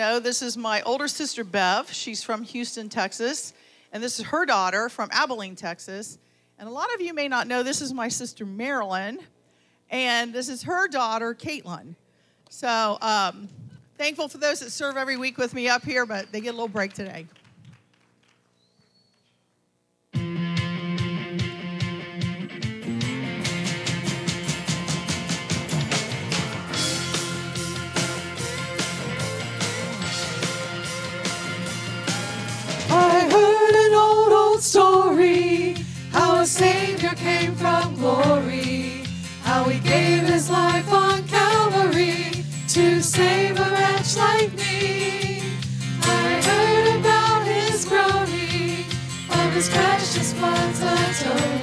know, this is my older sister Bev. She's from Houston, Texas. And this is her daughter from Abilene, Texas. And a lot of you may not know, this is my sister Marilyn. And this is her daughter, Caitlin. So um, thankful for those that serve every week with me up here, but they get a little break today. Came from glory, how he gave his life on Calvary to save a wretch like me. I heard about his groaning, of his precious blood's atoning.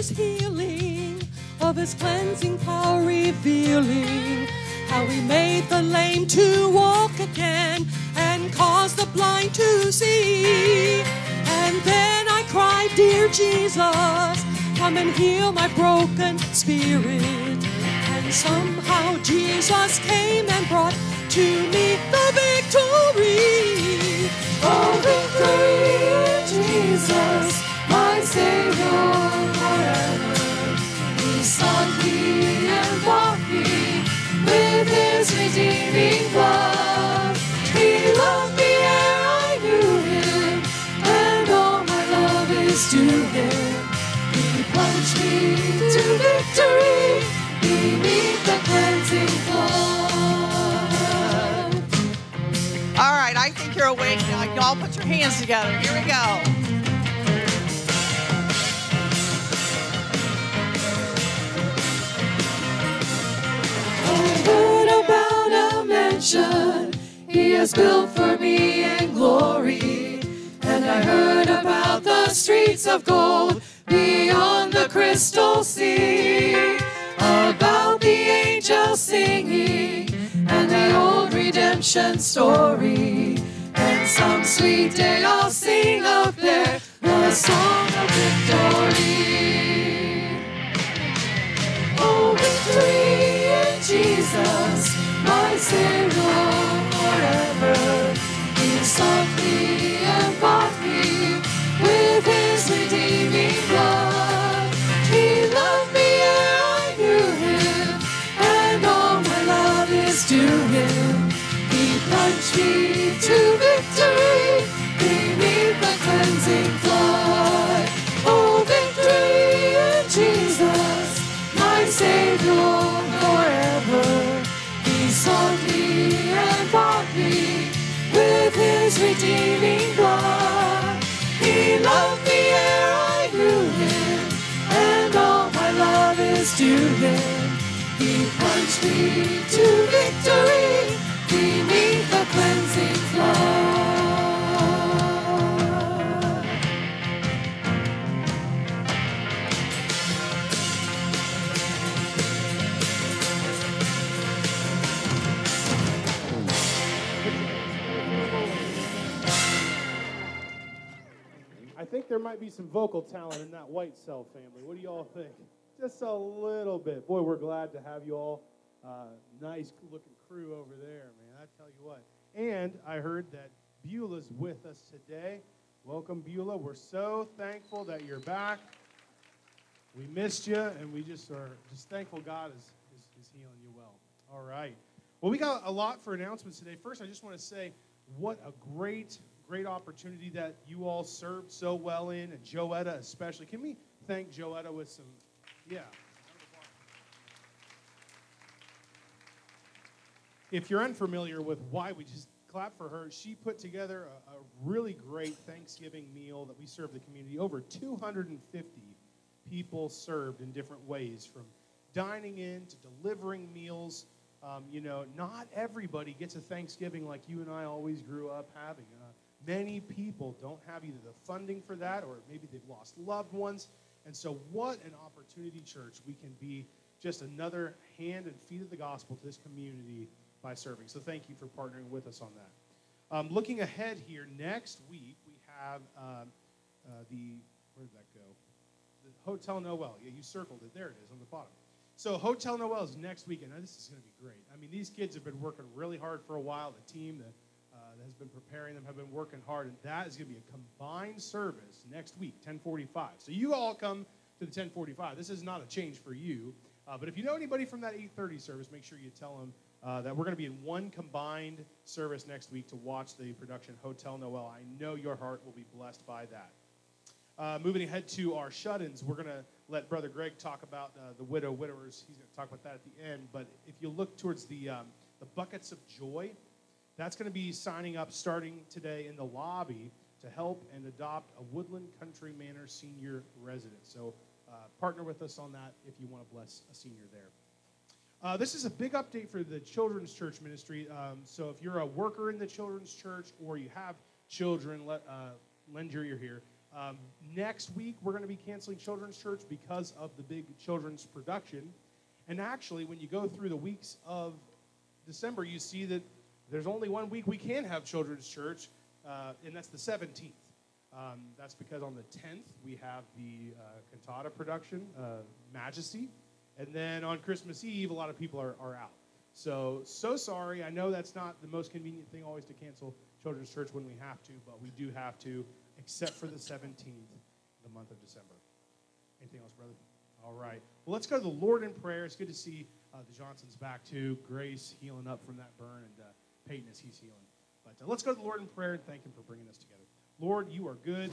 His healing, of his cleansing power revealing, how he made the lame to walk again and caused the blind to see. And then I cried, Dear Jesus, come and heal my broken spirit. And somehow Jesus came and brought to me the victory. Oh, victory Jesus, With His redeeming blood. He loved me ere I knew Him, and all my love is to Him. He plunged me to victory beneath the cleansing flood. All right, I think you're awake now. Y'all put your hands together. Here we go. Mansion he has built for me in glory. And I heard about the streets of gold beyond the crystal sea. About the angels singing and the old redemption story. And some sweet day I'll sing up there the song of victory. Oh, victory in Jesus, Savior forever. Sought me there might be some vocal talent in that Whitsell family. What do y'all think? Just a little bit. Boy, we're glad to have you all. Uh, nice looking crew over there, man. I tell you what. And I heard that Beulah's with us today. Welcome, Beulah. We're so thankful that you're back. We missed you, and we just are just thankful God is, is, is healing you well. All right. Well, we got a lot for announcements today. First, I just want to say what a great, great opportunity that you all served so well in, and Joetta especially. Can we thank Joetta with some, yeah. If you're unfamiliar with why we just clap for her. She put together a, a really great Thanksgiving meal that we served the community. Over 250 people served in different ways, from dining in to delivering meals. Um, you know, not everybody gets a Thanksgiving like you and I always grew up having. Many people don't have either the funding for that or maybe they've lost loved ones. And so, what an opportunity, church, we can be just another hand and feet of the gospel to this community by serving. So, thank you for partnering with us on that. Um, looking ahead here, next week we have um, uh, the, where did that go? The Hotel Noel. Yeah, you circled it. There it is on the bottom. So, Hotel Noel is next week, and this is going to be great. I mean, these kids have been working really hard for a while. The team that has been preparing them have been working hard, and that is going to be a combined service next week, 1045. So, you all come to the 1045. This is not a change for you. Uh, but if you know anybody from that 830 service, make sure you tell them uh, that we're going to be in one combined service next week to watch the production Hotel Noel. I know your heart will be blessed by that. Uh, moving ahead to our shut-ins, we're going to let Brother Greg talk about uh, the widow widowers. He's going to talk about that at the end. But if you look towards the um, the buckets of joy, that's going to be signing up starting today in the lobby to help and adopt a Woodland Country Manor senior resident. So uh, partner with us on that if you want to bless a senior there. Uh, this is a big update for the children's church ministry. Um, so if you're a worker in the children's church or you have children, let, uh, lend your ear here. Um, next week, we're going to be canceling Children's Church because of the big children's production. And actually, when you go through the weeks of December, you see that there's only one week we can have Children's Church, uh, and that's the 17th. Um, that's because on the 10th, we have the uh, cantata production, uh, Majesty. And then on Christmas Eve, a lot of people are, are out. So, so sorry. I know that's not the most convenient thing always to cancel Children's Church when we have to, but we do have to except for the 17th, the month of December. Anything else, brother? All right. Well, let's go to the Lord in prayer. It's good to see uh, the Johnsons back too. Grace healing up from that burn, and uh, Peyton as he's healing. But uh, let's go to the Lord in prayer and thank Him for bringing us together. Lord, you are good.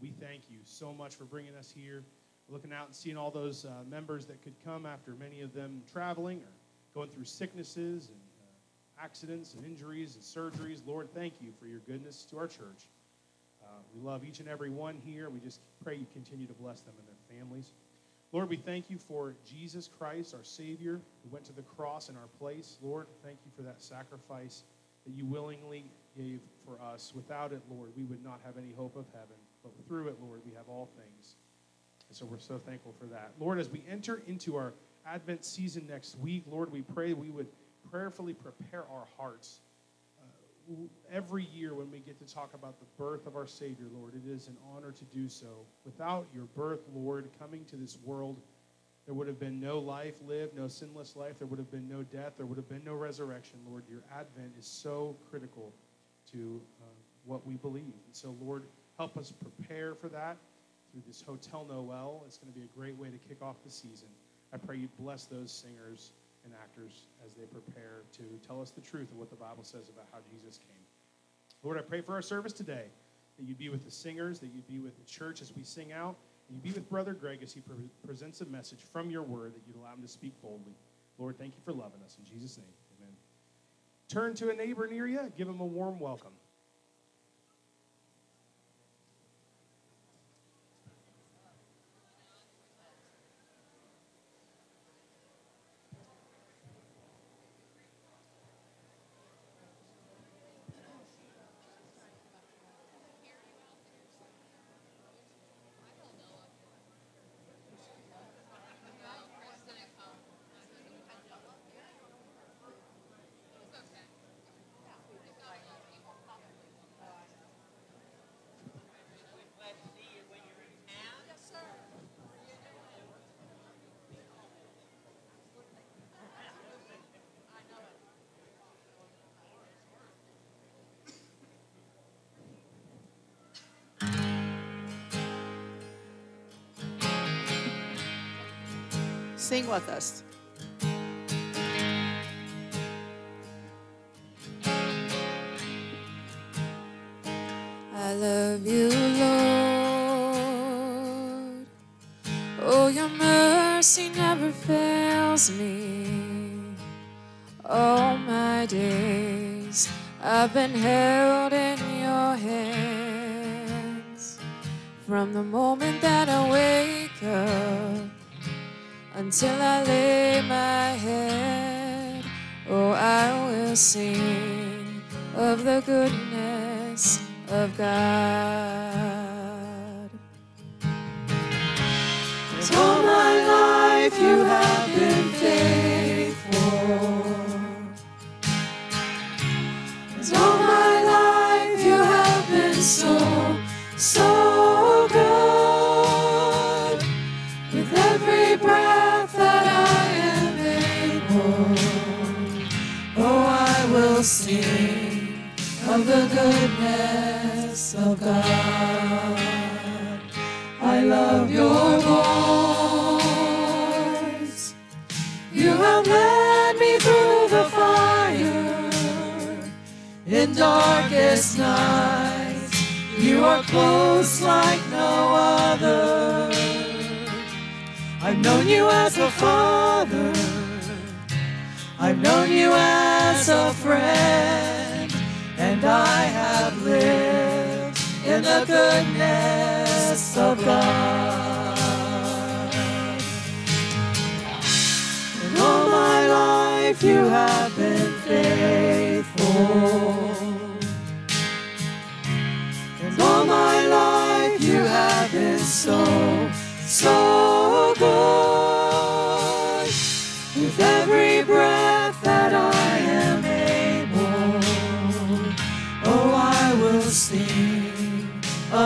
We thank you so much for bringing us here. looking out and seeing all those uh, members that could come after many of them traveling or going through sicknesses and uh, accidents and injuries and surgeries. Lord, thank you for your goodness to our church. Uh, we love each and every one here. We just pray you continue to bless them and their families. Lord, we thank you for Jesus Christ, our Savior, who went to the cross in our place. Lord, thank you for that sacrifice that you willingly gave for us. Without it, Lord, we would not have any hope of heaven. But through it, Lord, we have all things. And so we're so thankful for that. Lord, as we enter into our Advent season next week, Lord, we pray we would prayerfully prepare our hearts every year when we get to talk about the birth of our Savior, Lord, it is an honor to do so. Without your birth, Lord, coming to this world, there would have been no life lived, no sinless life. There would have been no death. There would have been no resurrection, Lord. Your advent is so critical to uh, what we believe. And so, Lord, help us prepare for that through this Hotel Noel. It's going to be a great way to kick off the season. I pray you bless those singers and actors as they prepare to tell us the truth of what the Bible says about how Jesus came. Lord, I pray for our service today that you'd be with the singers, that you'd be with the church as we sing out, and you'd be with Brother Greg as he pre- presents a message from your word that you'd allow him to speak boldly. Lord, thank you for loving us. In Jesus' name, amen. Turn to a neighbor near you, give him a warm welcome. Sing with us. I love you, Lord. Oh, your mercy never fails me. All my days I've been held in your hands from the moment that I wake up until I lay my head. Oh, I will sing of the goodness of God. I love your voice. You have led me through the fire in darkest nights. You are close like no other. I've known you as a father. I've known you as a friend. And I have lived in the goodness of God. And all my life you have been faithful. And all my life you have been so, so good.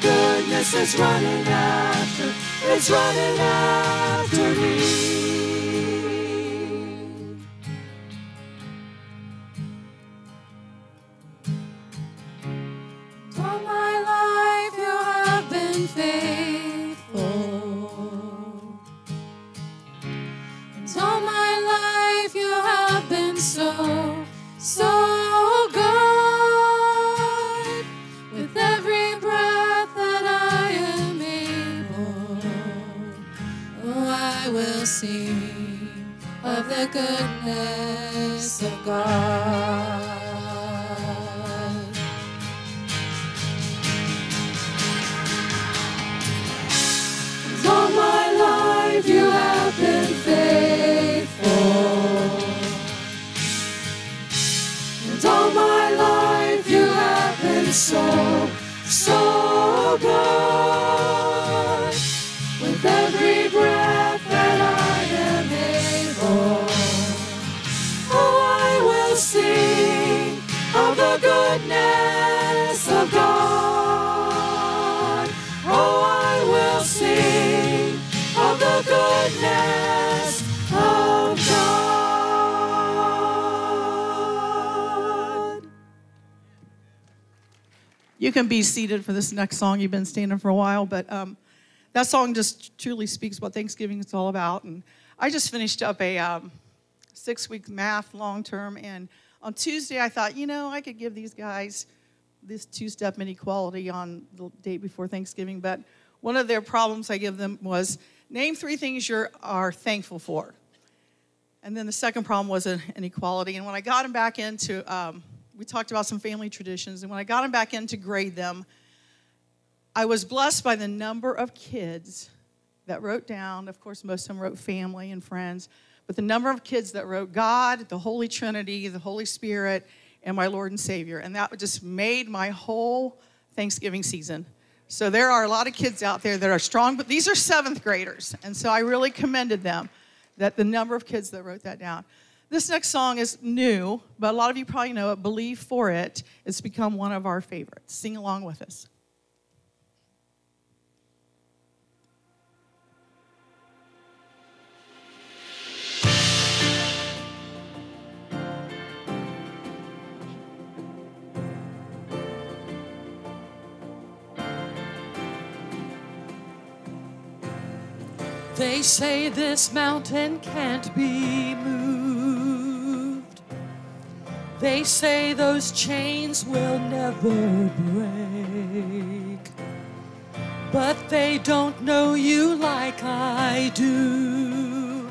Goodness is running after, it's running after me. My life you have been faithful. All my life you have been so, so good. Will sing of the goodness of God. You can be seated for this next song. You've been standing for a while, but um, that song just truly speaks what Thanksgiving is all about. And I just finished up a um, six week math long term. And on Tuesday, I thought, you know, I could give these guys this two step inequality on the date before Thanksgiving. But one of their problems I give them was name three things you are thankful for. And then the second problem was an inequality. And when I got them back into, um, we talked about some family traditions, and when I got them back in to grade them, I was blessed by the number of kids that wrote down, of course, most of them wrote family and friends, but the number of kids that wrote God, the Holy Trinity, the Holy Spirit, and my Lord and Savior. And that just made my whole Thanksgiving season. So there are a lot of kids out there that are strong, but these are seventh graders. And so I really commended them that the number of kids that wrote that down. This next song is new, but a lot of you probably know it. Believe for It. It's become one of our favorites. Sing along with us. They say this mountain can't be They say those chains will never break. But they don't know you like I do.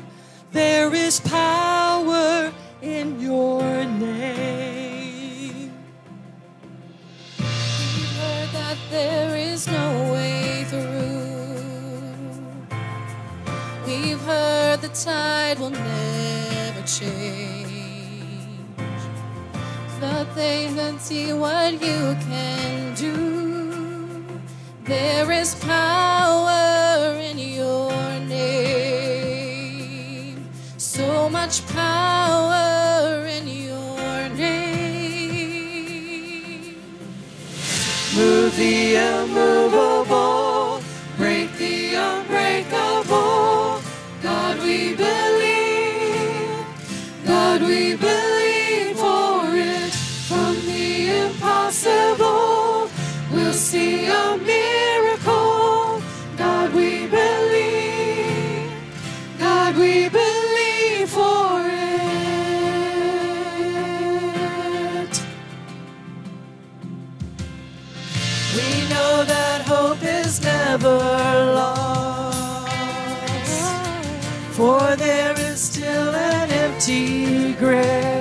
There is power in your name. We heard that there is no way through. We've heard the tide will never change nothing see what you can do. There is power in your name, so much power in your name. Move the immovable. never lost, for there is still an empty grave.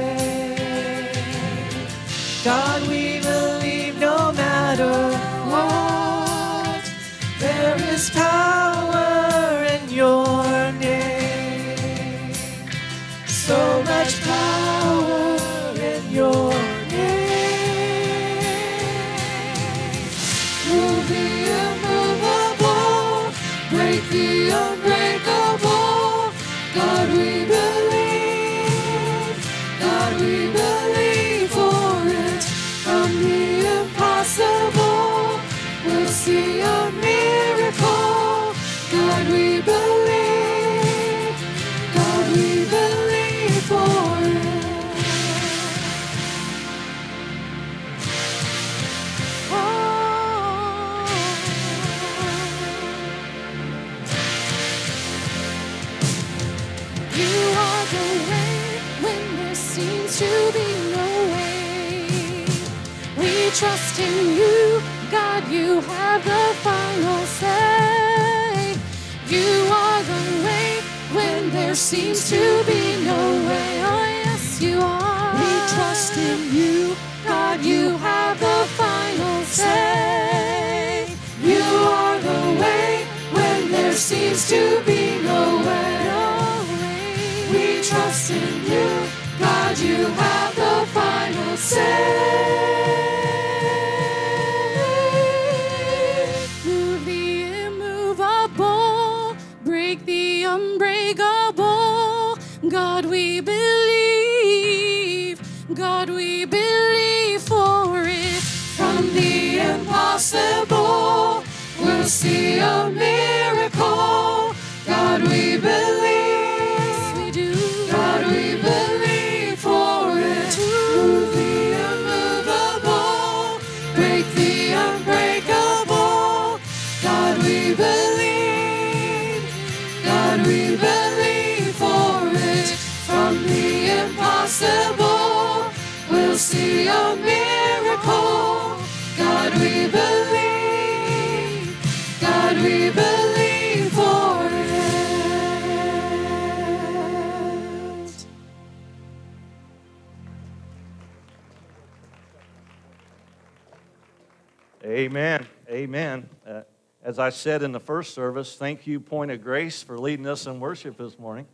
Amen. Amen. Uh, as I said in the first service, thank you, Point of Grace, for leading us in worship this morning.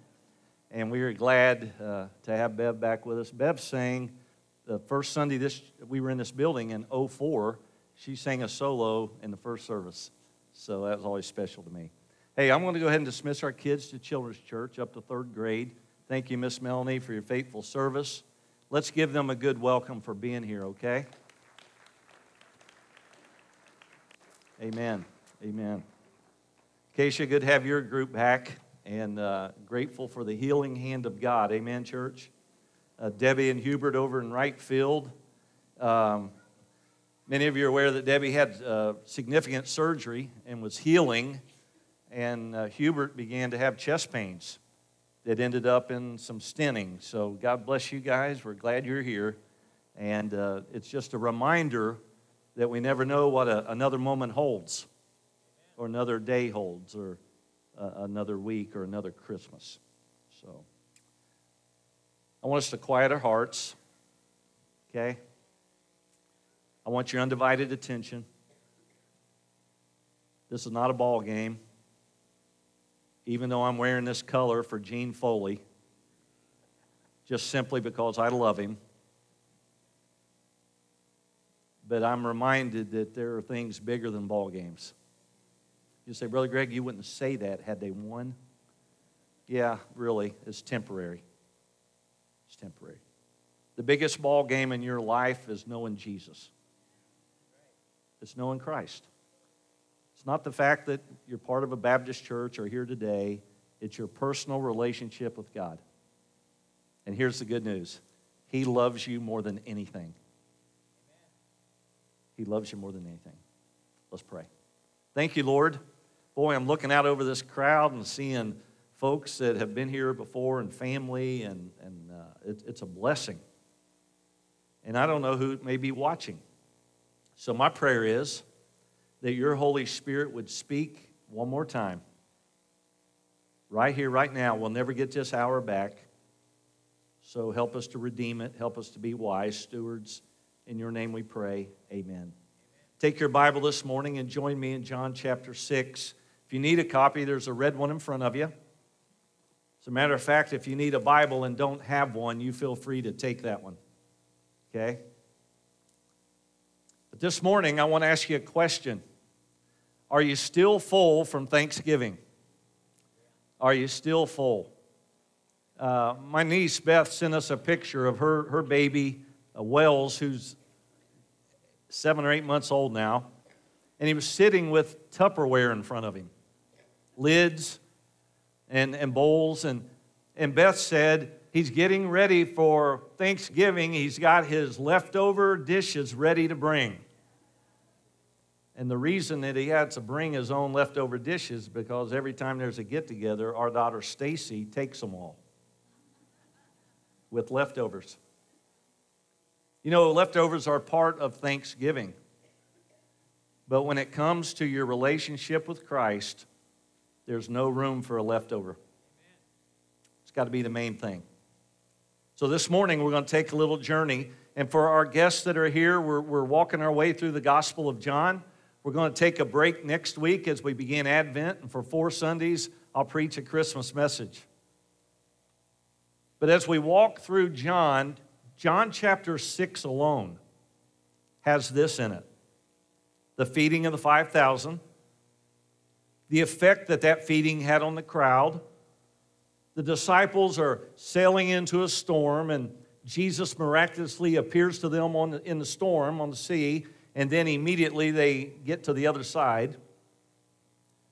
And we are glad uh, to have Bev back with us. Bev sang the first Sunday this, we were in this building in 04. She sang a solo in the first service. So that was always special to me. Hey, I'm going to go ahead and dismiss our kids to Children's Church up to third grade. Thank you, Miss Melanie, for your faithful service. Let's give them a good welcome for being here, okay? Amen. Amen. Keisha, good to have your group back and uh, grateful for the healing hand of God. Amen, church. Uh, Debbie and Hubert over in right field. Um, many of you are aware that Debbie had uh, significant surgery and was healing, and uh, Hubert began to have chest pains that ended up in some stenting. So, God bless you guys. We're glad you're here. And uh, it's just a reminder that we never know what a, another moment holds, or another day holds, or uh, another week, or another Christmas. So, I want us to quiet our hearts, okay? I want your undivided attention. This is not a ball game, even though I'm wearing this color for Gene Foley, just simply because I love him. But I'm reminded that there are things bigger than ball games. You say, Brother Greg, you wouldn't say that had they won. Yeah, really, it's temporary. It's temporary. The biggest ball game in your life is knowing Jesus. It's knowing Christ. It's not the fact that you're part of a Baptist church or here today, it's your personal relationship with God. And here's the good news He loves you more than anything. He loves you more than anything. Let's pray. Thank you, Lord. Boy, I'm looking out over this crowd and seeing folks that have been here before and family, and, and uh, it, it's a blessing. And I don't know who may be watching. So, my prayer is that your Holy Spirit would speak one more time. Right here, right now. We'll never get this hour back. So, help us to redeem it. Help us to be wise stewards. In your name we pray. Amen. Take your Bible this morning and join me in John chapter 6. If you need a copy, there's a red one in front of you. As a matter of fact, if you need a Bible and don't have one, you feel free to take that one. Okay? But this morning, I want to ask you a question Are you still full from Thanksgiving? Are you still full? Uh, my niece Beth sent us a picture of her, her baby, Wells, who's seven or eight months old now, and he was sitting with Tupperware in front of him lids, and, and bowls. And, and Beth said, He's getting ready for Thanksgiving. He's got his leftover dishes ready to bring. And the reason that he had to bring his own leftover dishes because every time there's a get together, our daughter Stacy takes them all with leftovers. You know, leftovers are part of Thanksgiving. But when it comes to your relationship with Christ, there's no room for a leftover. It's got to be the main thing. So this morning, we're going to take a little journey. And for our guests that are here, we're, we're walking our way through the Gospel of John. We're going to take a break next week as we begin Advent. And for four Sundays, I'll preach a Christmas message. But as we walk through John, John chapter 6 alone has this in it the feeding of the 5,000 the effect that that feeding had on the crowd. The disciples are sailing into a storm, and Jesus miraculously appears to them on in the storm on the sea, and then immediately they get to the other side.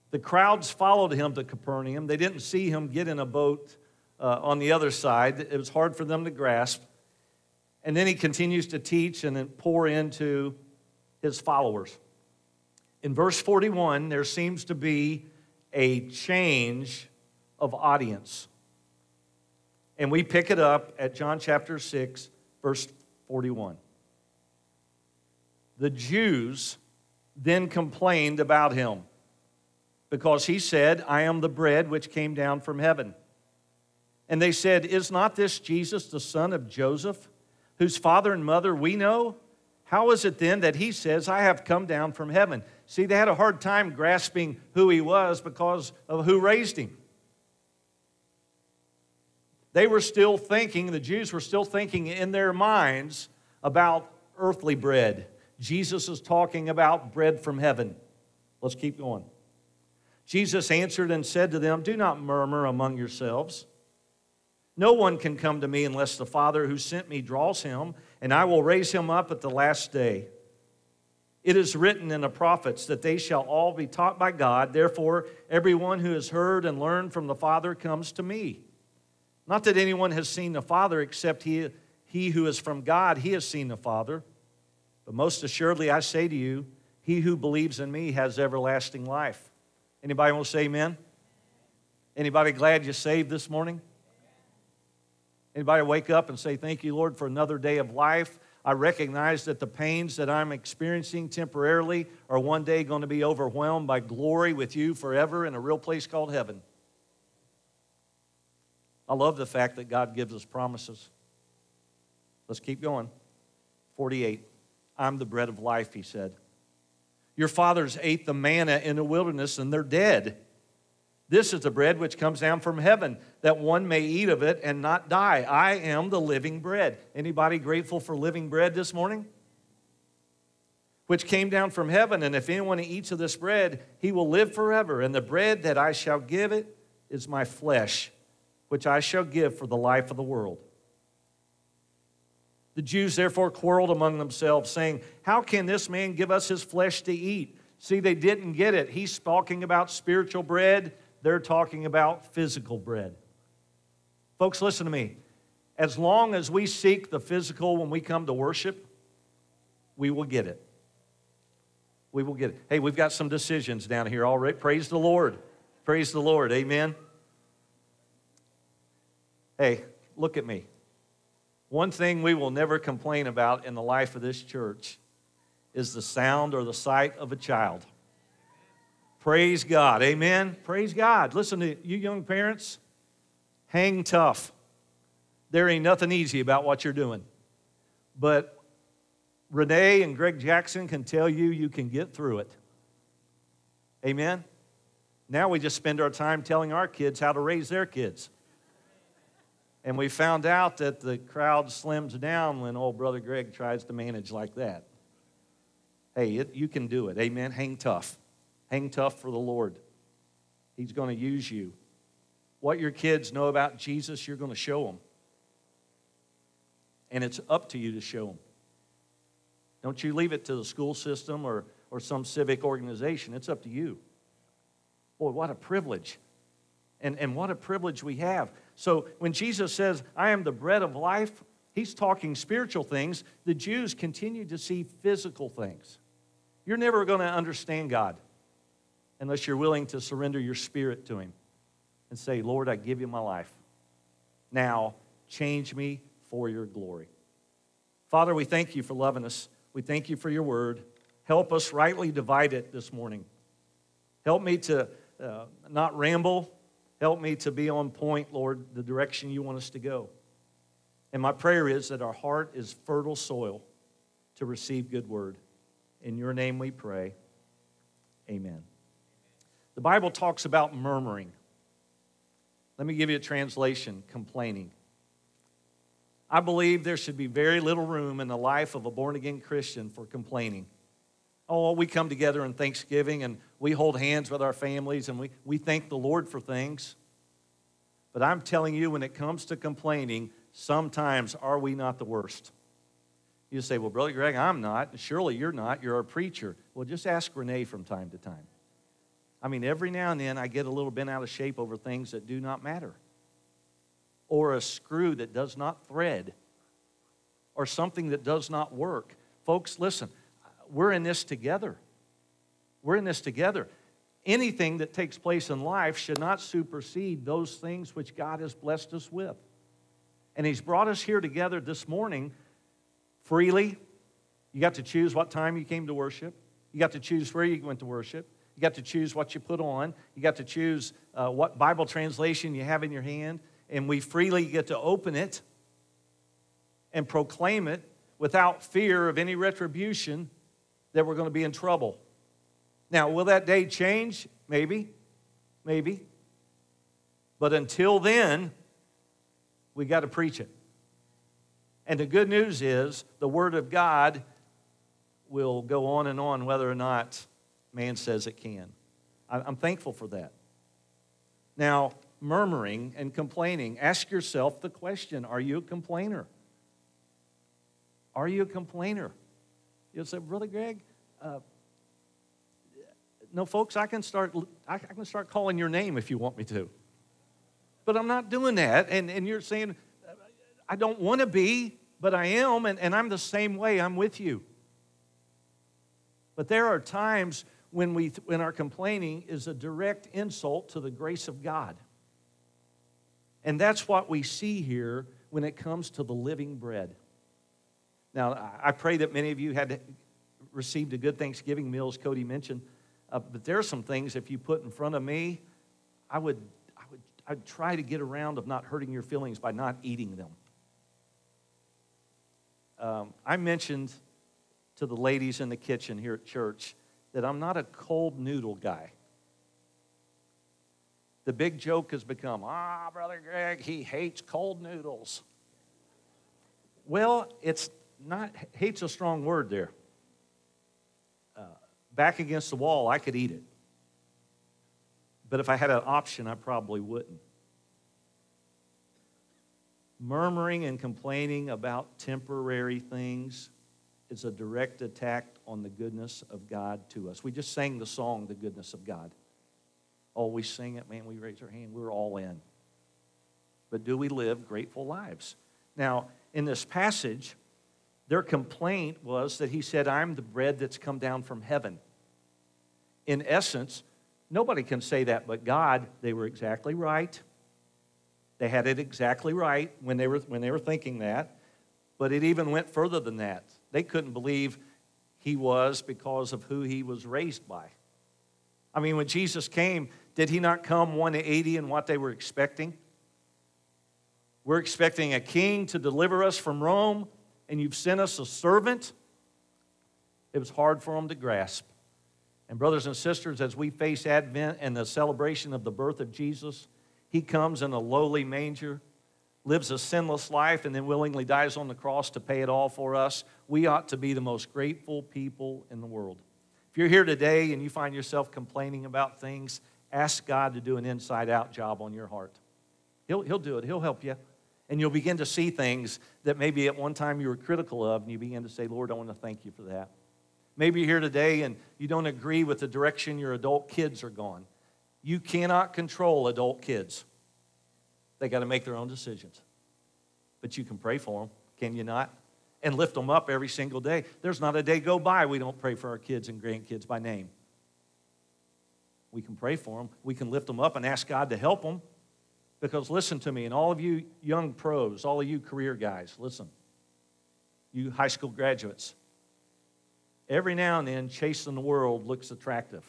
The crowds followed him to Capernaum. They didn't see him get in a boat uh, on the other side, it was hard for them to grasp. And then he continues to teach and then pour into his followers in verse 41, there seems to be a change of audience. And we pick it up at John chapter 6, verse 41. The Jews then complained about him because he said, I am the bread which came down from heaven. And they said, Is not this Jesus, the son of Joseph, whose father and mother we know? How is it then that he says, I have come down from heaven? See, they had a hard time grasping who he was because of who raised him. They were still thinking, the Jews were still thinking in their minds about earthly bread. Jesus is talking about bread from heaven. Let's keep going. Jesus answered and said to them, Do not murmur among yourselves. No one can come to me unless the Father who sent me draws him, and I will raise him up at the last day. It is written in the prophets that they shall all be taught by God. Therefore, everyone who has heard and learned from the Father comes to me. Not that anyone has seen the Father except he, he who is from God, he has seen the Father. But most assuredly, I say to you, he who believes in me has everlasting life. Anybody want to say amen? Anybody glad you saved this morning? Anybody wake up and say, Thank you, Lord, for another day of life? I recognize that the pains that I'm experiencing temporarily are one day going to be overwhelmed by glory with you forever in a real place called heaven. I love the fact that God gives us promises. Let's keep going. 48. I'm the bread of life, he said. Your fathers ate the manna in the wilderness and they're dead. This is the bread which comes down from heaven, that one may eat of it and not die. I am the living bread. Anybody grateful for living bread this morning? Which came down from heaven, and if anyone eats of this bread, he will live forever. And the bread that I shall give it is my flesh, which I shall give for the life of the world. The Jews therefore quarreled among themselves, saying, How can this man give us his flesh to eat? See, they didn't get it. He's talking about spiritual bread they're talking about physical bread. Folks, listen to me. As long as we seek the physical when we come to worship, we will get it. We will get it. Hey, we've got some decisions down here already. Praise the Lord. Praise the Lord. Amen. Hey, look at me. One thing we will never complain about in the life of this church is the sound or the sight of a child. Praise God. Amen. Praise God. Listen to you young parents, hang tough. There ain't nothing easy about what you're doing. But Renee and Greg Jackson can tell you you can get through it. Amen. Now we just spend our time telling our kids how to raise their kids. And we found out that the crowd slims down when old brother Greg tries to manage like that. Hey, it, you can do it. Amen. Hang tough. Hang tough for the Lord. He's going to use you. What your kids know about Jesus, you're going to show them. And it's up to you to show them. Don't you leave it to the school system or, or some civic organization. It's up to you. Boy, what a privilege. And, and what a privilege we have. So when Jesus says, I am the bread of life, he's talking spiritual things. The Jews continue to see physical things. You're never going to understand God unless you're willing to surrender your spirit to Him and say, Lord, I give you my life. Now, change me for your glory. Father, we thank you for loving us. We thank you for your word. Help us rightly divide it this morning. Help me to uh, not ramble. Help me to be on point, Lord, the direction you want us to go. And my prayer is that our heart is fertile soil to receive good word. In your name we pray. Amen. The Bible talks about murmuring. Let me give you a translation complaining. I believe there should be very little room in the life of a born again Christian for complaining. Oh, we come together in Thanksgiving and we hold hands with our families and we, we thank the Lord for things. But I'm telling you, when it comes to complaining, sometimes are we not the worst? You say, Well, Brother Greg, I'm not. Surely you're not. You're a preacher. Well, just ask Renee from time to time. I mean, every now and then I get a little bent out of shape over things that do not matter, or a screw that does not thread, or something that does not work. Folks, listen, we're in this together. We're in this together. Anything that takes place in life should not supersede those things which God has blessed us with. And He's brought us here together this morning freely. You got to choose what time you came to worship, you got to choose where you went to worship. You got to choose what you put on. You got to choose uh, what Bible translation you have in your hand. And we freely get to open it and proclaim it without fear of any retribution that we're going to be in trouble. Now, will that day change? Maybe. Maybe. But until then, we got to preach it. And the good news is the Word of God will go on and on whether or not man says it can. I'm thankful for that. Now, murmuring and complaining, ask yourself the question Are you a complainer? Are you a complainer? You'll say, Brother Greg, uh, no, folks, I can start. I can start calling your name if you want me to, but I'm not doing that. And and you're saying, I don't want to be, but I am, and, and I'm the same way. I'm with you. But there are times when we when our complaining is a direct insult to the grace of God. And that's what we see here when it comes to the living bread. Now, I pray that many of you had received a good Thanksgiving meal, as Cody mentioned. Uh, but there are some things, if you put in front of me, I would, I would I'd try to get around of not hurting your feelings by not eating them. Um, I mentioned to the ladies in the kitchen here at church that I'm not a cold noodle guy. The big joke has become, ah, Brother Greg, he hates cold noodles. Well, it's not, hate's a strong word there. Uh, back against the wall, I could eat it. But if I had an option, I probably wouldn't. Murmuring and complaining about temporary things is a direct attack on the goodness of God to us. We just sang the song, The Goodness of God. Oh, we sing it, man, we raise our hand, we're all in. But do we live grateful lives? Now, in this passage, their complaint was that he said, I'm the bread that's come down from heaven. In essence, nobody can say that but God. They were exactly right. They had it exactly right when they were, when they were thinking that. But it even went further than that. They couldn't believe he was because of who he was raised by. I mean, when Jesus came, did he not come 180 in what they were expecting? We're expecting a king to deliver us from Rome, and you've sent us a servant. It was hard for them to grasp. And, brothers and sisters, as we face Advent and the celebration of the birth of Jesus, he comes in a lowly manger, lives a sinless life, and then willingly dies on the cross to pay it all for us. We ought to be the most grateful people in the world. If you're here today and you find yourself complaining about things, ask God to do an inside out job on your heart. He'll, he'll do it, He'll help you. And you'll begin to see things that maybe at one time you were critical of, and you begin to say, Lord, I want to thank you for that. Maybe you're here today and you don't agree with the direction your adult kids are going. You cannot control adult kids, they got to make their own decisions. But you can pray for them, can you not? And lift them up every single day. There's not a day go by we don't pray for our kids and grandkids by name. We can pray for them. We can lift them up and ask God to help them. Because listen to me, and all of you young pros, all of you career guys, listen. You high school graduates. Every now and then, chasing the world looks attractive.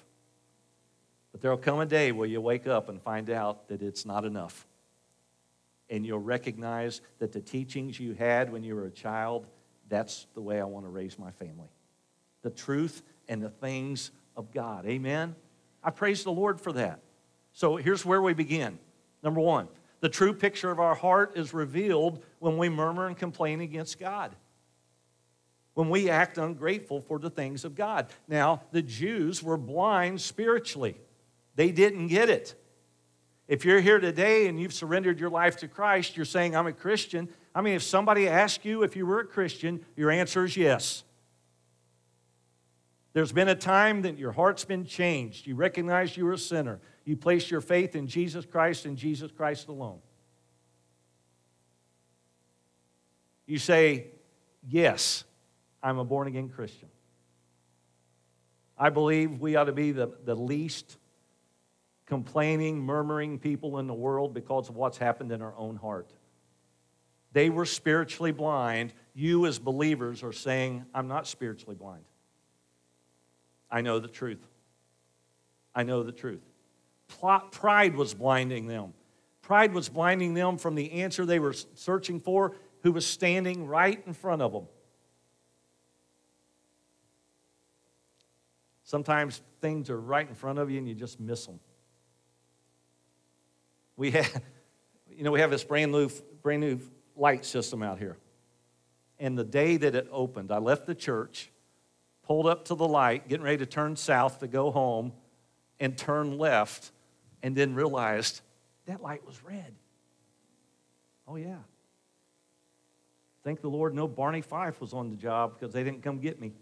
But there'll come a day where you wake up and find out that it's not enough. And you'll recognize that the teachings you had when you were a child, that's the way I want to raise my family. The truth and the things of God. Amen? I praise the Lord for that. So here's where we begin. Number one, the true picture of our heart is revealed when we murmur and complain against God. When we act ungrateful for the things of God. Now, the Jews were blind spiritually, they didn't get it. If you're here today and you've surrendered your life to Christ, you're saying, I'm a Christian. I mean, if somebody asked you if you were a Christian, your answer is yes. There's been a time that your heart's been changed. You recognize you were a sinner. You place your faith in Jesus Christ and Jesus Christ alone. You say, Yes, I'm a born again Christian. I believe we ought to be the, the least complaining, murmuring people in the world because of what's happened in our own heart. They were spiritually blind. You, as believers, are saying, I'm not spiritually blind. I know the truth. I know the truth. Pride was blinding them. Pride was blinding them from the answer they were searching for, who was standing right in front of them. Sometimes things are right in front of you and you just miss them. We have, you know, we have this brand new, brand new light system out here. And the day that it opened, I left the church, pulled up to the light, getting ready to turn south to go home, and turn left, and then realized that light was red. Oh, yeah. Thank the Lord no Barney Fife was on the job because they didn't come get me.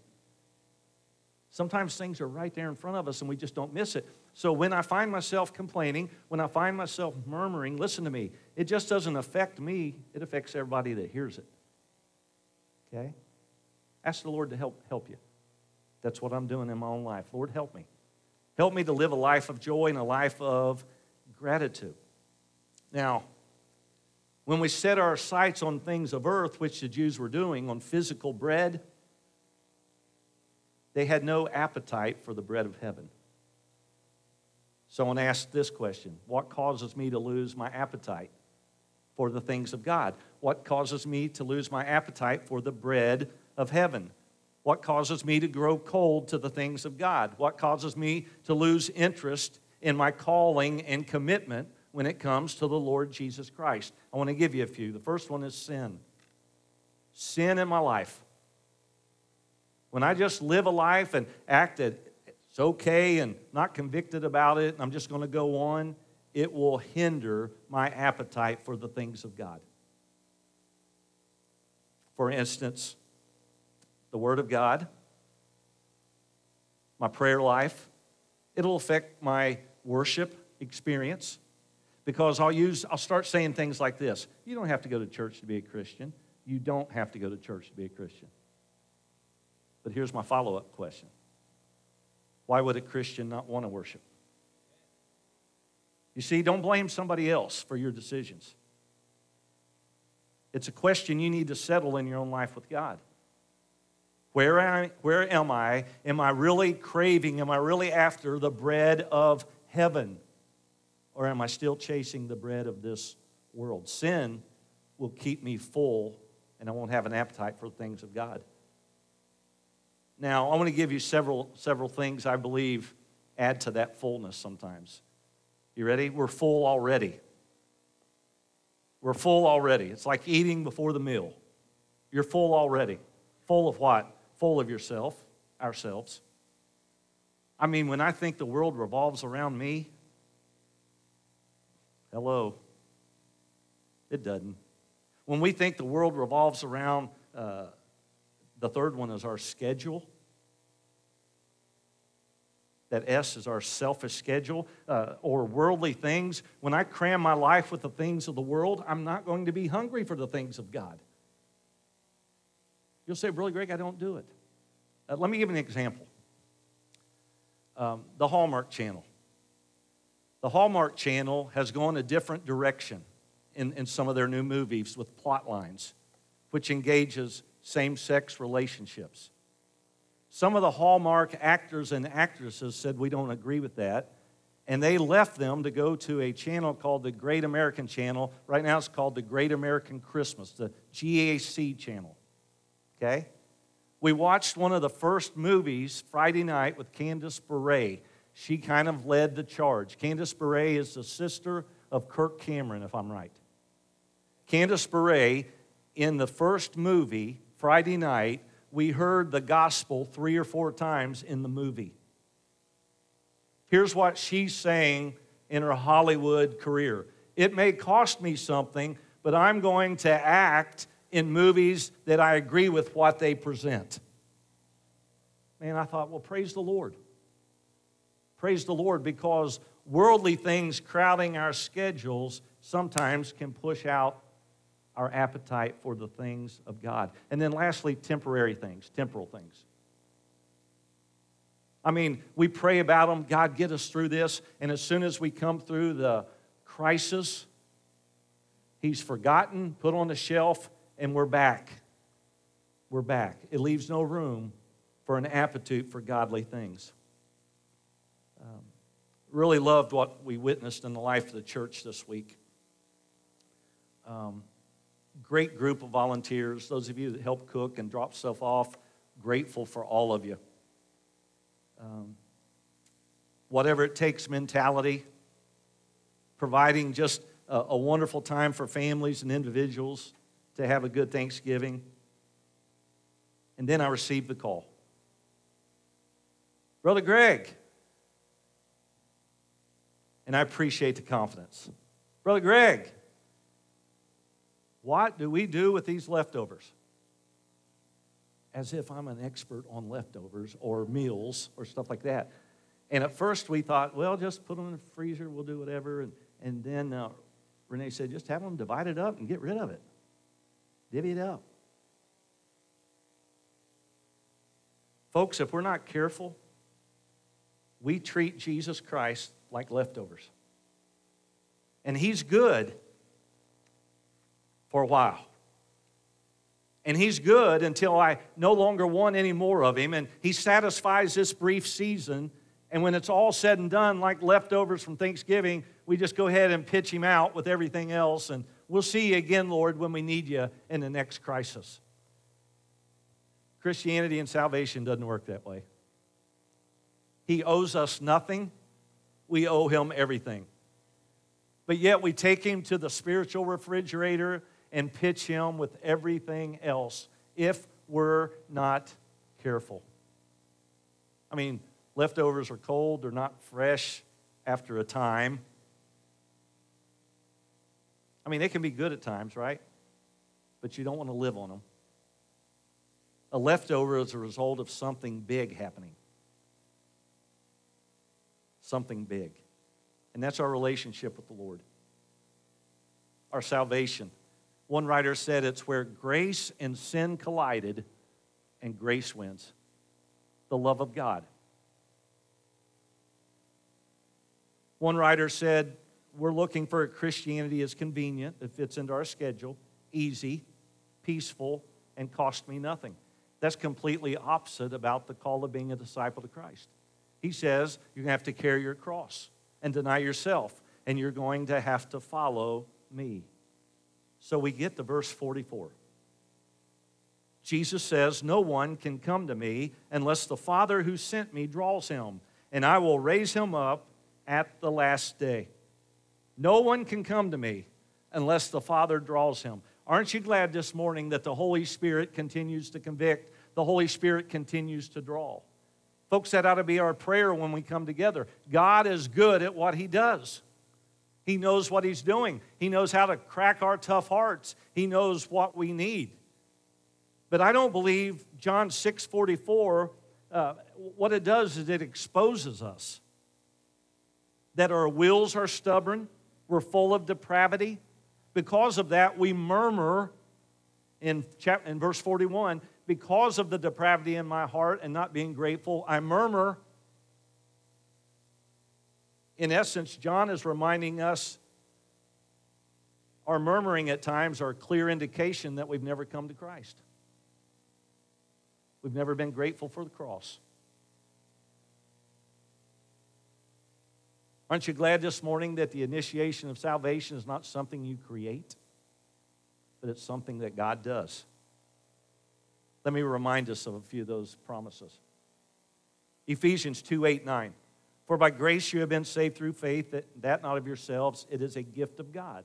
Sometimes things are right there in front of us and we just don't miss it. So when I find myself complaining, when I find myself murmuring, listen to me, it just doesn't affect me, it affects everybody that hears it. Okay? Ask the Lord to help help you. That's what I'm doing in my own life. Lord, help me. Help me to live a life of joy and a life of gratitude. Now, when we set our sights on things of earth, which the Jews were doing, on physical bread, they had no appetite for the bread of heaven. Someone asked this question What causes me to lose my appetite for the things of God? What causes me to lose my appetite for the bread of heaven? What causes me to grow cold to the things of God? What causes me to lose interest in my calling and commitment when it comes to the Lord Jesus Christ? I want to give you a few. The first one is sin. Sin in my life. When I just live a life and act it's okay and not convicted about it, and I'm just going to go on, it will hinder my appetite for the things of God. For instance, the Word of God, my prayer life, it'll affect my worship experience because I'll use I'll start saying things like this. You don't have to go to church to be a Christian. You don't have to go to church to be a Christian. But here's my follow up question Why would a Christian not want to worship? You see, don't blame somebody else for your decisions. It's a question you need to settle in your own life with God. Where, I, where am I? Am I really craving? Am I really after the bread of heaven? Or am I still chasing the bread of this world? Sin will keep me full, and I won't have an appetite for the things of God. Now, I want to give you several, several things I believe add to that fullness sometimes. You ready? We're full already. We're full already. It's like eating before the meal. You're full already. Full of what? Full of yourself, ourselves. I mean, when I think the world revolves around me, hello, it doesn't. When we think the world revolves around uh, the third one is our schedule. That S is our selfish schedule uh, or worldly things. When I cram my life with the things of the world, I'm not going to be hungry for the things of God. You'll say, Really, Greg, I don't do it. Uh, let me give an example um, the Hallmark Channel. The Hallmark Channel has gone a different direction in, in some of their new movies with plot lines, which engages same sex relationships. Some of the Hallmark actors and actresses said, We don't agree with that. And they left them to go to a channel called the Great American Channel. Right now it's called the Great American Christmas, the GAC channel. Okay? We watched one of the first movies Friday night with Candace Bure. She kind of led the charge. Candace Bure is the sister of Kirk Cameron, if I'm right. Candace Bure, in the first movie, Friday night, we heard the gospel three or four times in the movie. Here's what she's saying in her Hollywood career It may cost me something, but I'm going to act in movies that I agree with what they present. Man, I thought, well, praise the Lord. Praise the Lord because worldly things crowding our schedules sometimes can push out our appetite for the things of God. And then lastly, temporary things, temporal things. I mean, we pray about them, God, get us through this, and as soon as we come through the crisis, He's forgotten, put on the shelf, and we're back. We're back. It leaves no room for an appetite for godly things. Um, really loved what we witnessed in the life of the church this week. Um, great group of volunteers. Those of you that help cook and drop stuff off, grateful for all of you. Um, whatever it takes mentality, providing just a, a, wonderful time for families and individuals to have a good Thanksgiving. And then I received the call. Brother Greg. And I appreciate the confidence. Brother Greg, what do we do with these leftovers? As if I'm an expert on leftovers or meals or stuff like that. And at first we thought, well, just put them in the freezer, we'll do whatever. And, and then uh, Renee said, just have them divided up and get rid of it. Divvy it up. Folks, if we're not careful, we treat Jesus Christ like leftovers. And He's good for a while. And He's good until I no longer want any more of Him. And He satisfies this brief season. And when it's all said and done, like leftovers from Thanksgiving, we just go ahead and pitch Him out with everything else. And we'll see you again, Lord, when we need you in the next crisis. Christianity and salvation doesn't work that way. He owes us nothing, we owe him everything. But yet we take him to the spiritual refrigerator and pitch him with everything else if we're not careful. I mean, leftovers are cold, they're not fresh after a time. I mean, they can be good at times, right? But you don't want to live on them. A leftover is a result of something big happening. Something big. And that's our relationship with the Lord. Our salvation. One writer said it's where grace and sin collided and grace wins. The love of God. One writer said, We're looking for a Christianity as convenient, that fits into our schedule, easy, peaceful, and cost me nothing. That's completely opposite about the call of being a disciple of Christ. He says you're going to have to carry your cross and deny yourself, and you're going to have to follow me. So we get to verse 44. Jesus says, No one can come to me unless the Father who sent me draws him, and I will raise him up at the last day. No one can come to me unless the Father draws him. Aren't you glad this morning that the Holy Spirit continues to convict? The Holy Spirit continues to draw. Folks, that ought to be our prayer when we come together. God is good at what He does. He knows what He's doing. He knows how to crack our tough hearts. He knows what we need. But I don't believe John 6 44, uh, what it does is it exposes us that our wills are stubborn, we're full of depravity, because of that, we murmur in, chapter, in verse 41 because of the depravity in my heart and not being grateful, I murmur. In essence, John is reminding us our murmuring at times are a clear indication that we've never come to Christ. We've never been grateful for the cross. Aren't you glad this morning that the initiation of salvation is not something you create, but it's something that God does? Let me remind us of a few of those promises. Ephesians 2 8, 9. For by grace you have been saved through faith, that, that not of yourselves, it is a gift of God,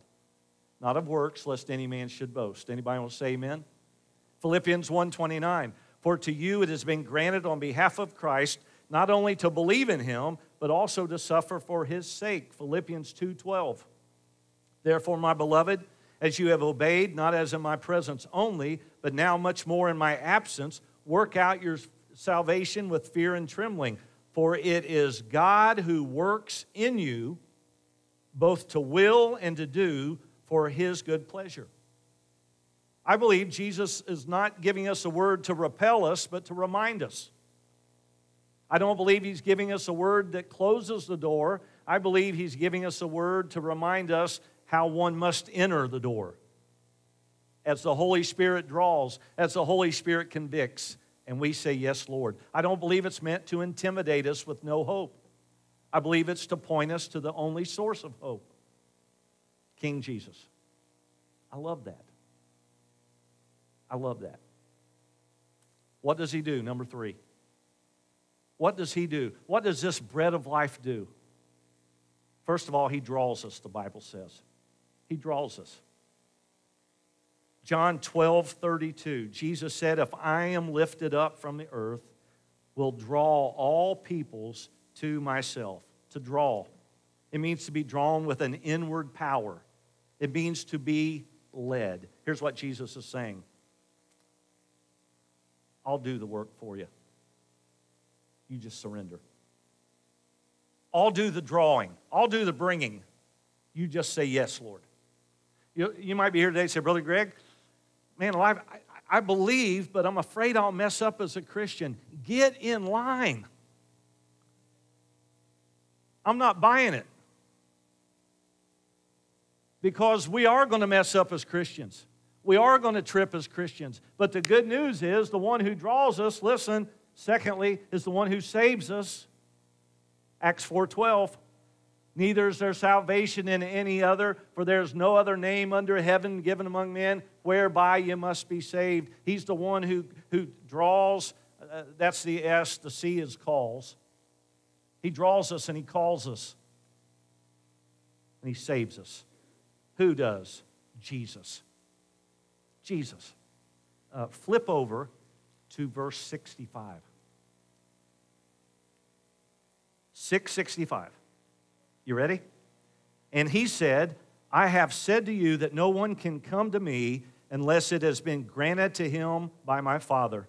not of works, lest any man should boast. Anybody want to say amen? Philippians 1 29. For to you it has been granted on behalf of Christ not only to believe in him, but also to suffer for his sake. Philippians 2:12. Therefore, my beloved, as you have obeyed, not as in my presence only, but now much more in my absence, work out your salvation with fear and trembling. For it is God who works in you both to will and to do for his good pleasure. I believe Jesus is not giving us a word to repel us, but to remind us. I don't believe he's giving us a word that closes the door. I believe he's giving us a word to remind us how one must enter the door. As the Holy Spirit draws, as the Holy Spirit convicts, and we say, Yes, Lord. I don't believe it's meant to intimidate us with no hope. I believe it's to point us to the only source of hope King Jesus. I love that. I love that. What does he do? Number three. What does he do? What does this bread of life do? First of all, he draws us, the Bible says. He draws us. John 12, 32. Jesus said, If I am lifted up from the earth, will draw all peoples to myself. To draw. It means to be drawn with an inward power. It means to be led. Here's what Jesus is saying I'll do the work for you. You just surrender. I'll do the drawing, I'll do the bringing. You just say, Yes, Lord. You, you might be here today and say, Brother Greg, man, alive, I, I believe, but I'm afraid I'll mess up as a Christian. Get in line. I'm not buying it. Because we are going to mess up as Christians. We are going to trip as Christians. But the good news is the one who draws us, listen, secondly, is the one who saves us. Acts 4:12. Neither is there salvation in any other, for there is no other name under heaven given among men whereby you must be saved. He's the one who, who draws, uh, that's the S, the C is calls. He draws us and he calls us. And he saves us. Who does? Jesus. Jesus. Uh, flip over to verse 65. 665. You ready? And he said, I have said to you that no one can come to me unless it has been granted to him by my Father.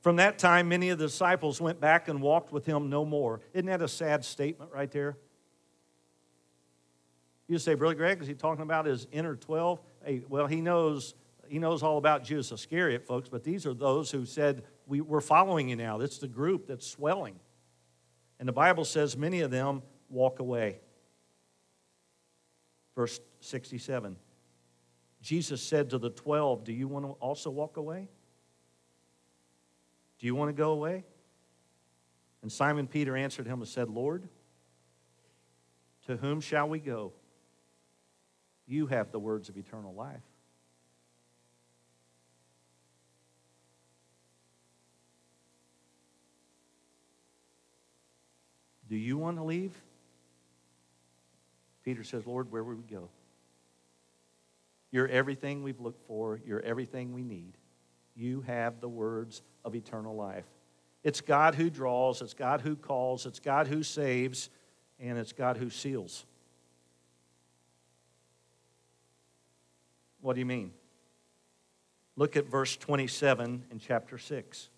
From that time, many of the disciples went back and walked with him no more. Isn't that a sad statement right there? You say, Brother Greg, is he talking about his inner 12? Hey, well, he knows, he knows all about Judas Iscariot, folks, but these are those who said, we, We're following you now. It's the group that's swelling. And the Bible says many of them walk away. Verse 67 Jesus said to the 12, Do you want to also walk away? Do you want to go away? And Simon Peter answered him and said, Lord, to whom shall we go? You have the words of eternal life. Do you want to leave? Peter says, Lord, where would we go? You're everything we've looked for. You're everything we need. You have the words of eternal life. It's God who draws, it's God who calls, it's God who saves, and it's God who seals. What do you mean? Look at verse 27 in chapter 6.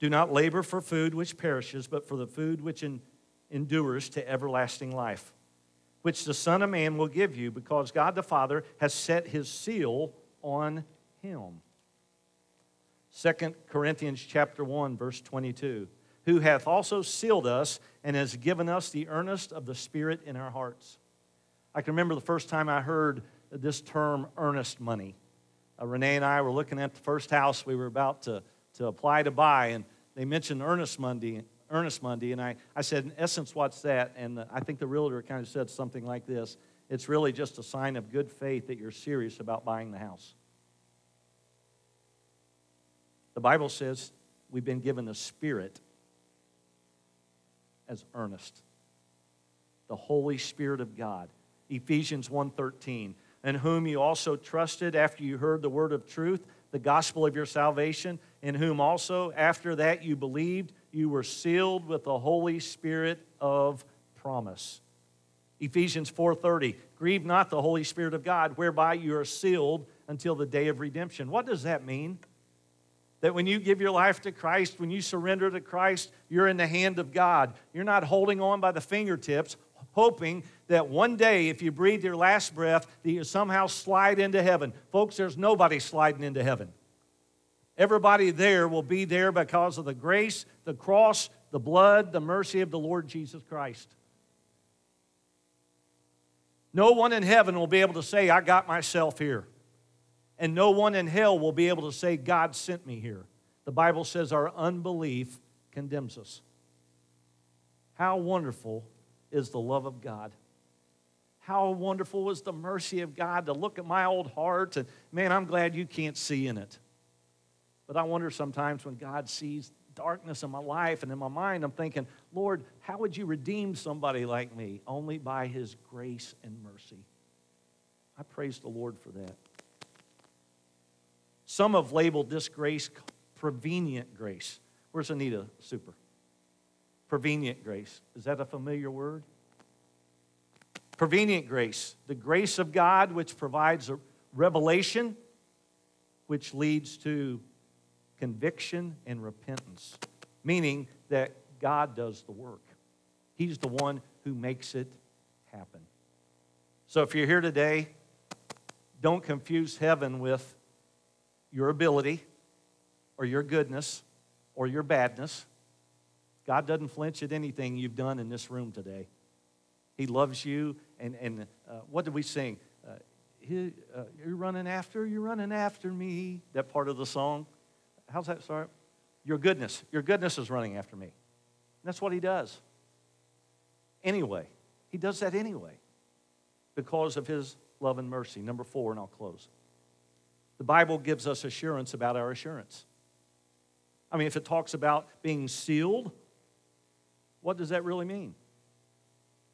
Do not labor for food which perishes, but for the food which in, endures to everlasting life, which the Son of Man will give you, because God the Father has set his seal on him. 2 Corinthians chapter 1 verse 22 who hath also sealed us and has given us the earnest of the spirit in our hearts i can remember the first time i heard this term earnest money uh, renee and i were looking at the first house we were about to to apply to buy. And they mentioned earnest money, earnest money, and I, I said, in essence, what's that? And uh, I think the realtor kind of said something like this It's really just a sign of good faith that you're serious about buying the house. The Bible says we've been given the Spirit as earnest. The Holy Spirit of God. Ephesians 1:13, in whom you also trusted after you heard the word of truth the gospel of your salvation, in whom also after that you believed, you were sealed with the Holy Spirit of promise. Ephesians 4:30 Grieve not the Holy Spirit of God whereby you are sealed until the day of redemption. What does that mean? That when you give your life to Christ, when you surrender to Christ, you're in the hand of God. You're not holding on by the fingertips, hoping that one day, if you breathe your last breath, that you somehow slide into heaven. Folks, there's nobody sliding into heaven. Everybody there will be there because of the grace, the cross, the blood, the mercy of the Lord Jesus Christ. No one in heaven will be able to say, I got myself here. And no one in hell will be able to say, God sent me here. The Bible says our unbelief condemns us. How wonderful is the love of God. How wonderful is the mercy of God to look at my old heart and man, I'm glad you can't see in it. But I wonder sometimes when God sees darkness in my life and in my mind, I'm thinking, Lord, how would you redeem somebody like me? Only by his grace and mercy. I praise the Lord for that. Some have labeled this grace prevenient grace. Where's Anita Super? Prevenient grace. Is that a familiar word? Prevenient grace, the grace of God which provides a revelation which leads to conviction and repentance, meaning that God does the work. He's the one who makes it happen. So if you're here today, don't confuse heaven with your ability or your goodness or your badness. God doesn't flinch at anything you've done in this room today. He loves you. And, and uh, what did we sing? Uh, he, uh, you're running after, you're running after me. That part of the song. How's that? Sorry. Your goodness. Your goodness is running after me. That's what he does. Anyway, he does that anyway because of his love and mercy. Number four, and I'll close. The Bible gives us assurance about our assurance. I mean, if it talks about being sealed, what does that really mean?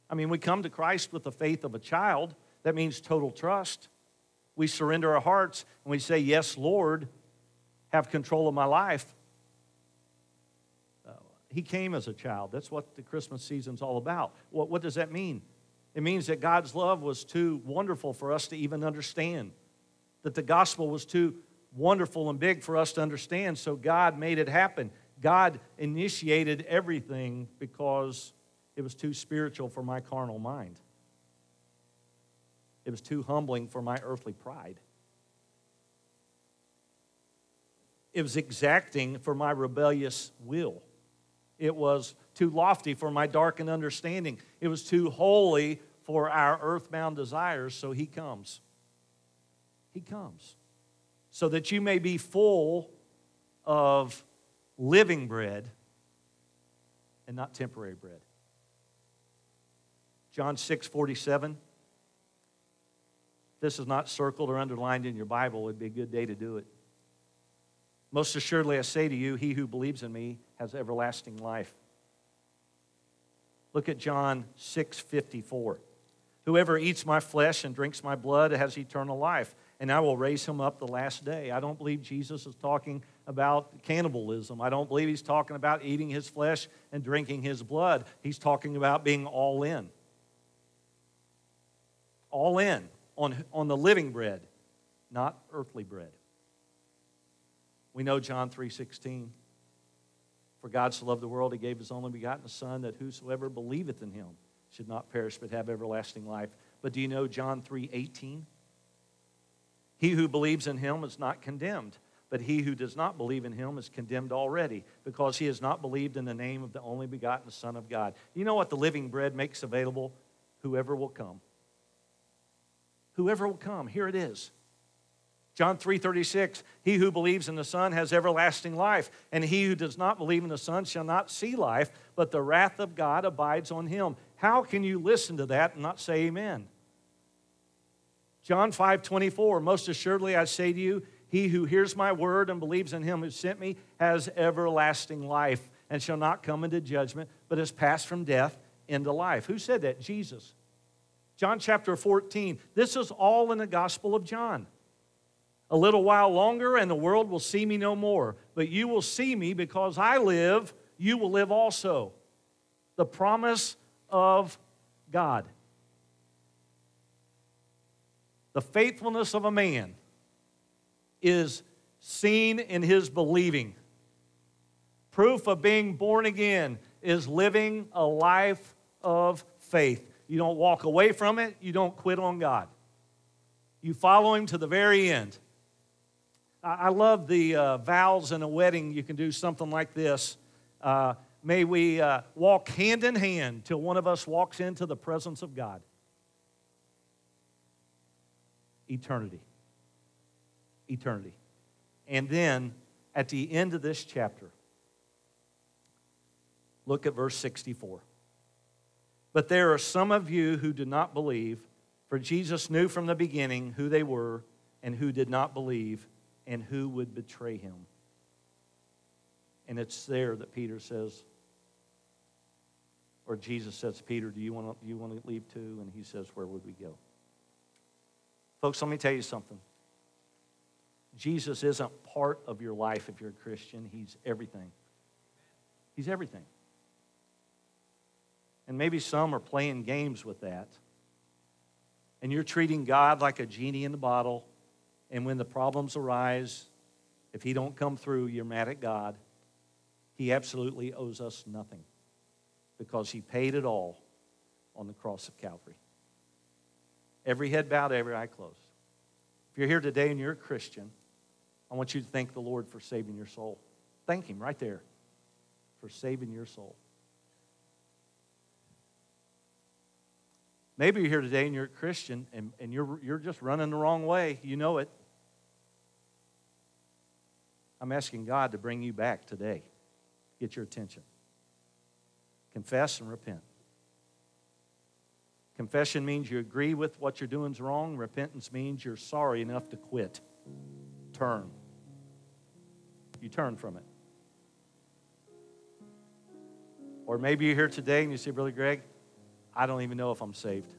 I mean, we come to Christ with the faith of a child. That means total trust. We surrender our hearts and we say, Yes, Lord, have control of my life. Uh, he came as a child. That's what the Christmas season's all about. What, what does that mean? It means that God's love was too wonderful for us to even understand, that the gospel was too wonderful and big for us to understand, so God made it happen. God initiated everything because it was too spiritual for my carnal mind. It was too humbling for my earthly pride. It was exacting for my rebellious will. It was too lofty for my darkened understanding. It was too holy for our earthbound desires, so he comes. He comes. So that you may be full of living bread and not temporary bread. John 6 47. This is not circled or underlined in your Bible. It'd be a good day to do it. Most assuredly, I say to you, he who believes in me has everlasting life. Look at John 6 54. Whoever eats my flesh and drinks my blood has eternal life, and I will raise him up the last day. I don't believe Jesus is talking about cannibalism. I don't believe he's talking about eating his flesh and drinking his blood. He's talking about being all in. All in on, on the living bread, not earthly bread. We know John 3:16. For God so loved the world, he gave his only begotten Son, that whosoever believeth in him should not perish but have everlasting life. But do you know John 3:18? He who believes in him is not condemned, but he who does not believe in him is condemned already, because he has not believed in the name of the only begotten Son of God. You know what the living bread makes available? Whoever will come. Whoever will come, here it is. John 3:36 He who believes in the Son has everlasting life and he who does not believe in the Son shall not see life but the wrath of God abides on him. How can you listen to that and not say amen? John 5:24 Most assuredly I say to you he who hears my word and believes in him who sent me has everlasting life and shall not come into judgment but has passed from death into life. Who said that? Jesus. John chapter 14. This is all in the Gospel of John. A little while longer, and the world will see me no more. But you will see me because I live, you will live also. The promise of God. The faithfulness of a man is seen in his believing. Proof of being born again is living a life of faith. You don't walk away from it, you don't quit on God. You follow Him to the very end. I love the uh, vows in a wedding. You can do something like this. Uh, may we uh, walk hand in hand till one of us walks into the presence of God. Eternity. Eternity. And then at the end of this chapter, look at verse 64. But there are some of you who do not believe, for Jesus knew from the beginning who they were and who did not believe and who would betray him. And it's there that Peter says, or Jesus says, Peter, do you want to, you want to leave too? And he says, Where would we go? Folks, let me tell you something. Jesus isn't part of your life if you're a Christian, He's everything. He's everything. And maybe some are playing games with that. And you're treating God like a genie in the bottle. And when the problems arise, if He don't come through, you're mad at God. He absolutely owes us nothing because He paid it all on the cross of Calvary. Every head bowed, every eye closed. If you're here today and you're a Christian, I want you to thank the Lord for saving your soul. Thank Him right there for saving your soul. Maybe you're here today and you're a Christian and, and you're, you're just running the wrong way. You know it. I'm asking God to bring you back today, get your attention. Confess and repent. Confession means you agree with what you're doing is wrong. Repentance means you're sorry enough to quit. Turn. You turn from it. Or maybe you're here today and you say, Brother Greg, I don't even know if I'm saved.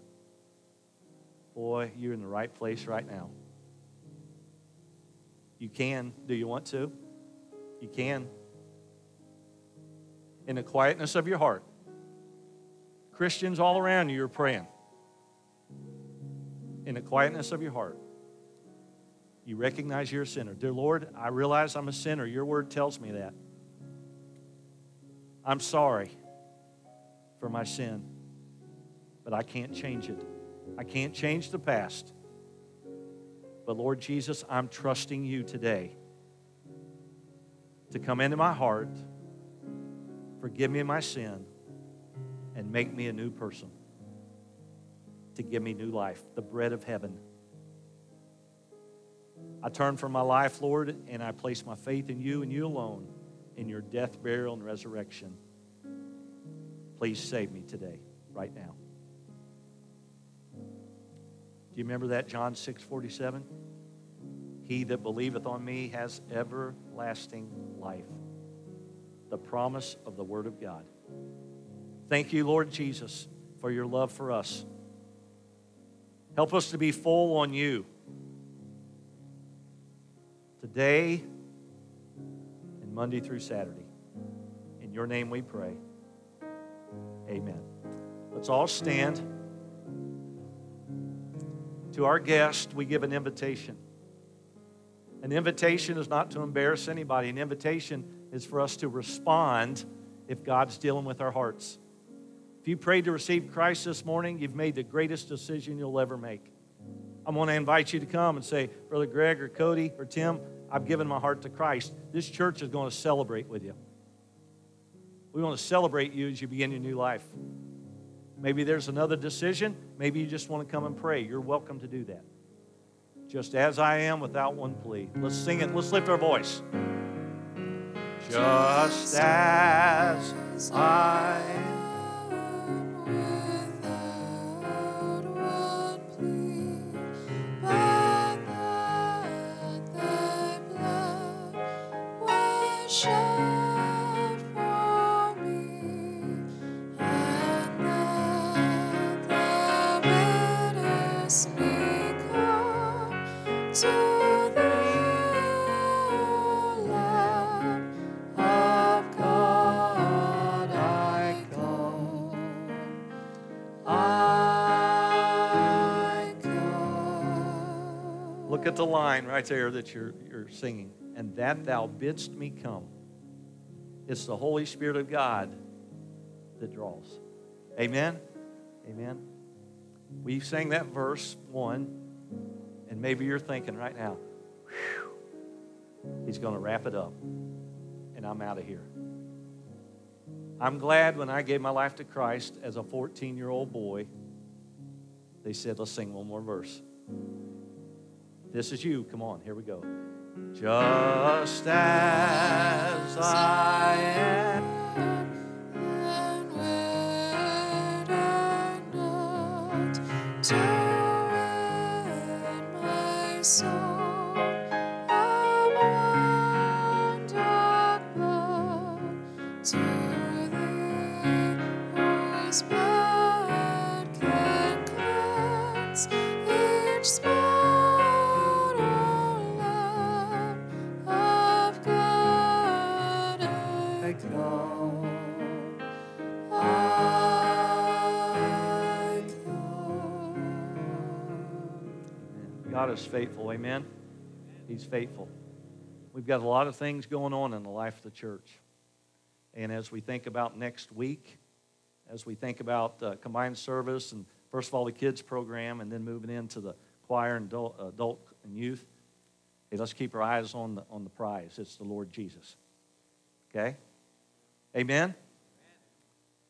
Boy, you're in the right place right now. You can. Do you want to? You can. In the quietness of your heart. Christians all around you are praying. In the quietness of your heart, you recognize you're a sinner. Dear Lord, I realize I'm a sinner. Your word tells me that. I'm sorry for my sin, but I can't change it. I can't change the past. But Lord Jesus, I'm trusting you today to come into my heart, forgive me my sin, and make me a new person, to give me new life, the bread of heaven. I turn from my life, Lord, and I place my faith in you and you alone, in your death, burial, and resurrection. Please save me today, right now. Do you remember that, John 6 47? He that believeth on me has everlasting life. The promise of the Word of God. Thank you, Lord Jesus, for your love for us. Help us to be full on you today and Monday through Saturday. In your name we pray. Amen. Let's all stand. To our guest, we give an invitation. An invitation is not to embarrass anybody, an invitation is for us to respond if God's dealing with our hearts. If you prayed to receive Christ this morning, you've made the greatest decision you'll ever make. I want to invite you to come and say, Brother Greg or Cody or Tim, I've given my heart to Christ. This church is going to celebrate with you. We want to celebrate you as you begin your new life. Maybe there's another decision. Maybe you just want to come and pray. You're welcome to do that. Just as I am without one plea. Let's sing it. Let's lift our voice. Just as I am. At the line right there that you're, you're singing. And that thou bidst me come. It's the Holy Spirit of God that draws. Amen? Amen. We sang that verse one, and maybe you're thinking right now, "Whew, he's going to wrap it up, and I'm out of here. I'm glad when I gave my life to Christ as a 14 year old boy, they said, let's sing one more verse. This is you. Come on, here we go. Just as I am. And God is faithful. Amen. He's faithful. We've got a lot of things going on in the life of the church. And as we think about next week, as we think about uh, combined service and first of all the kids program and then moving into the choir and adult, adult and youth, hey, let's keep our eyes on the, on the prize. It's the Lord Jesus. Okay? Amen?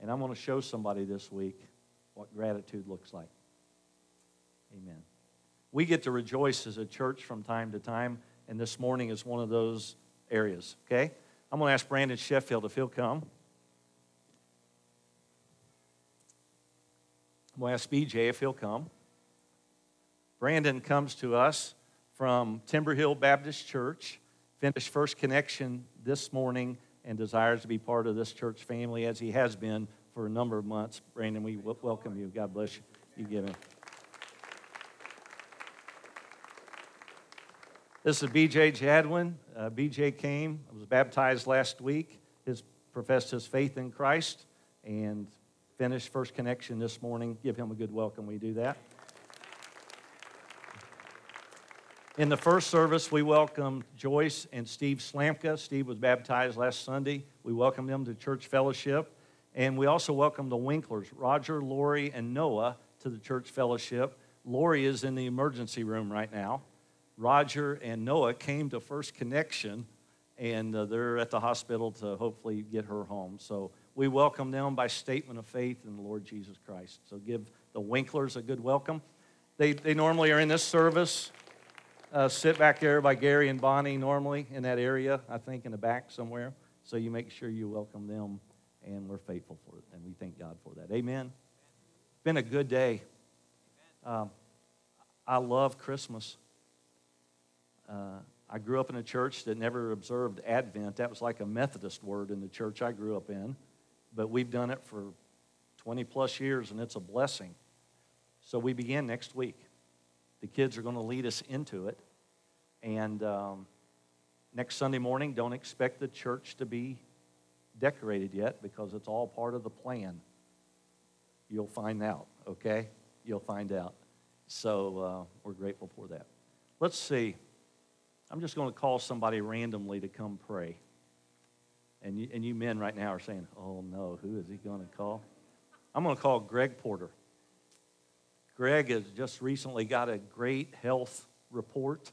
And I'm going to show somebody this week what gratitude looks like. Amen. We get to rejoice as a church from time to time, and this morning is one of those areas. Okay? I'm going to ask Brandon Sheffield if he'll come. I'm going to ask BJ if he'll come. Brandon comes to us from Timber Hill Baptist Church, finished First Connection this morning, and desires to be part of this church family as he has been for a number of months. Brandon, we welcome you. God bless you. You give him. This is BJ Jadwin. Uh, BJ came, was baptized last week, his, professed his faith in Christ, and finished First Connection this morning. Give him a good welcome. We do that. In the first service, we welcomed Joyce and Steve Slamka. Steve was baptized last Sunday. We welcomed them to church fellowship. And we also welcomed the Winklers, Roger, Lori, and Noah, to the church fellowship. Lori is in the emergency room right now. Roger and Noah came to First Connection, and uh, they're at the hospital to hopefully get her home. So we welcome them by statement of faith in the Lord Jesus Christ. So give the Winklers a good welcome. They, they normally are in this service uh, sit back there by Gary and Bonnie normally in that area, I think in the back somewhere. So you make sure you welcome them, and we're faithful for it, and we thank God for that. Amen. It's been a good day. Um, I love Christmas. Uh, I grew up in a church that never observed Advent. That was like a Methodist word in the church I grew up in. But we've done it for 20 plus years, and it's a blessing. So we begin next week. The kids are going to lead us into it. And um, next Sunday morning, don't expect the church to be decorated yet because it's all part of the plan. You'll find out, okay? You'll find out. So uh, we're grateful for that. Let's see. I'm just going to call somebody randomly to come pray. And you, and you men right now are saying, oh no, who is he going to call? I'm going to call Greg Porter. Greg has just recently got a great health report,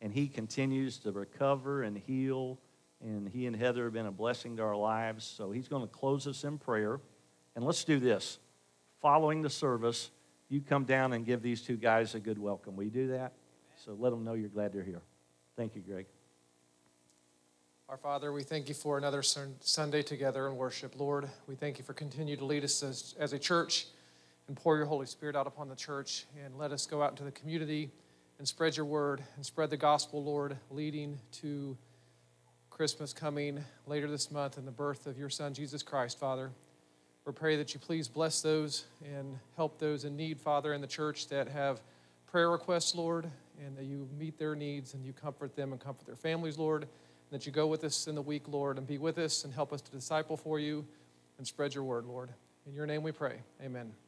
and he continues to recover and heal. And he and Heather have been a blessing to our lives. So he's going to close us in prayer. And let's do this. Following the service, you come down and give these two guys a good welcome. Will you do that? So let them know you're glad they're here. Thank you, Greg. Our Father, we thank you for another Sunday together in worship. Lord, we thank you for continuing to lead us as, as a church and pour your Holy Spirit out upon the church and let us go out into the community and spread your word and spread the gospel, Lord, leading to Christmas coming later this month and the birth of your Son, Jesus Christ, Father. We pray that you please bless those and help those in need, Father, in the church that have prayer requests, Lord, and that you meet their needs and you comfort them and comfort their families, Lord. That you go with us in the week, Lord, and be with us and help us to disciple for you and spread your word, Lord. In your name we pray. Amen.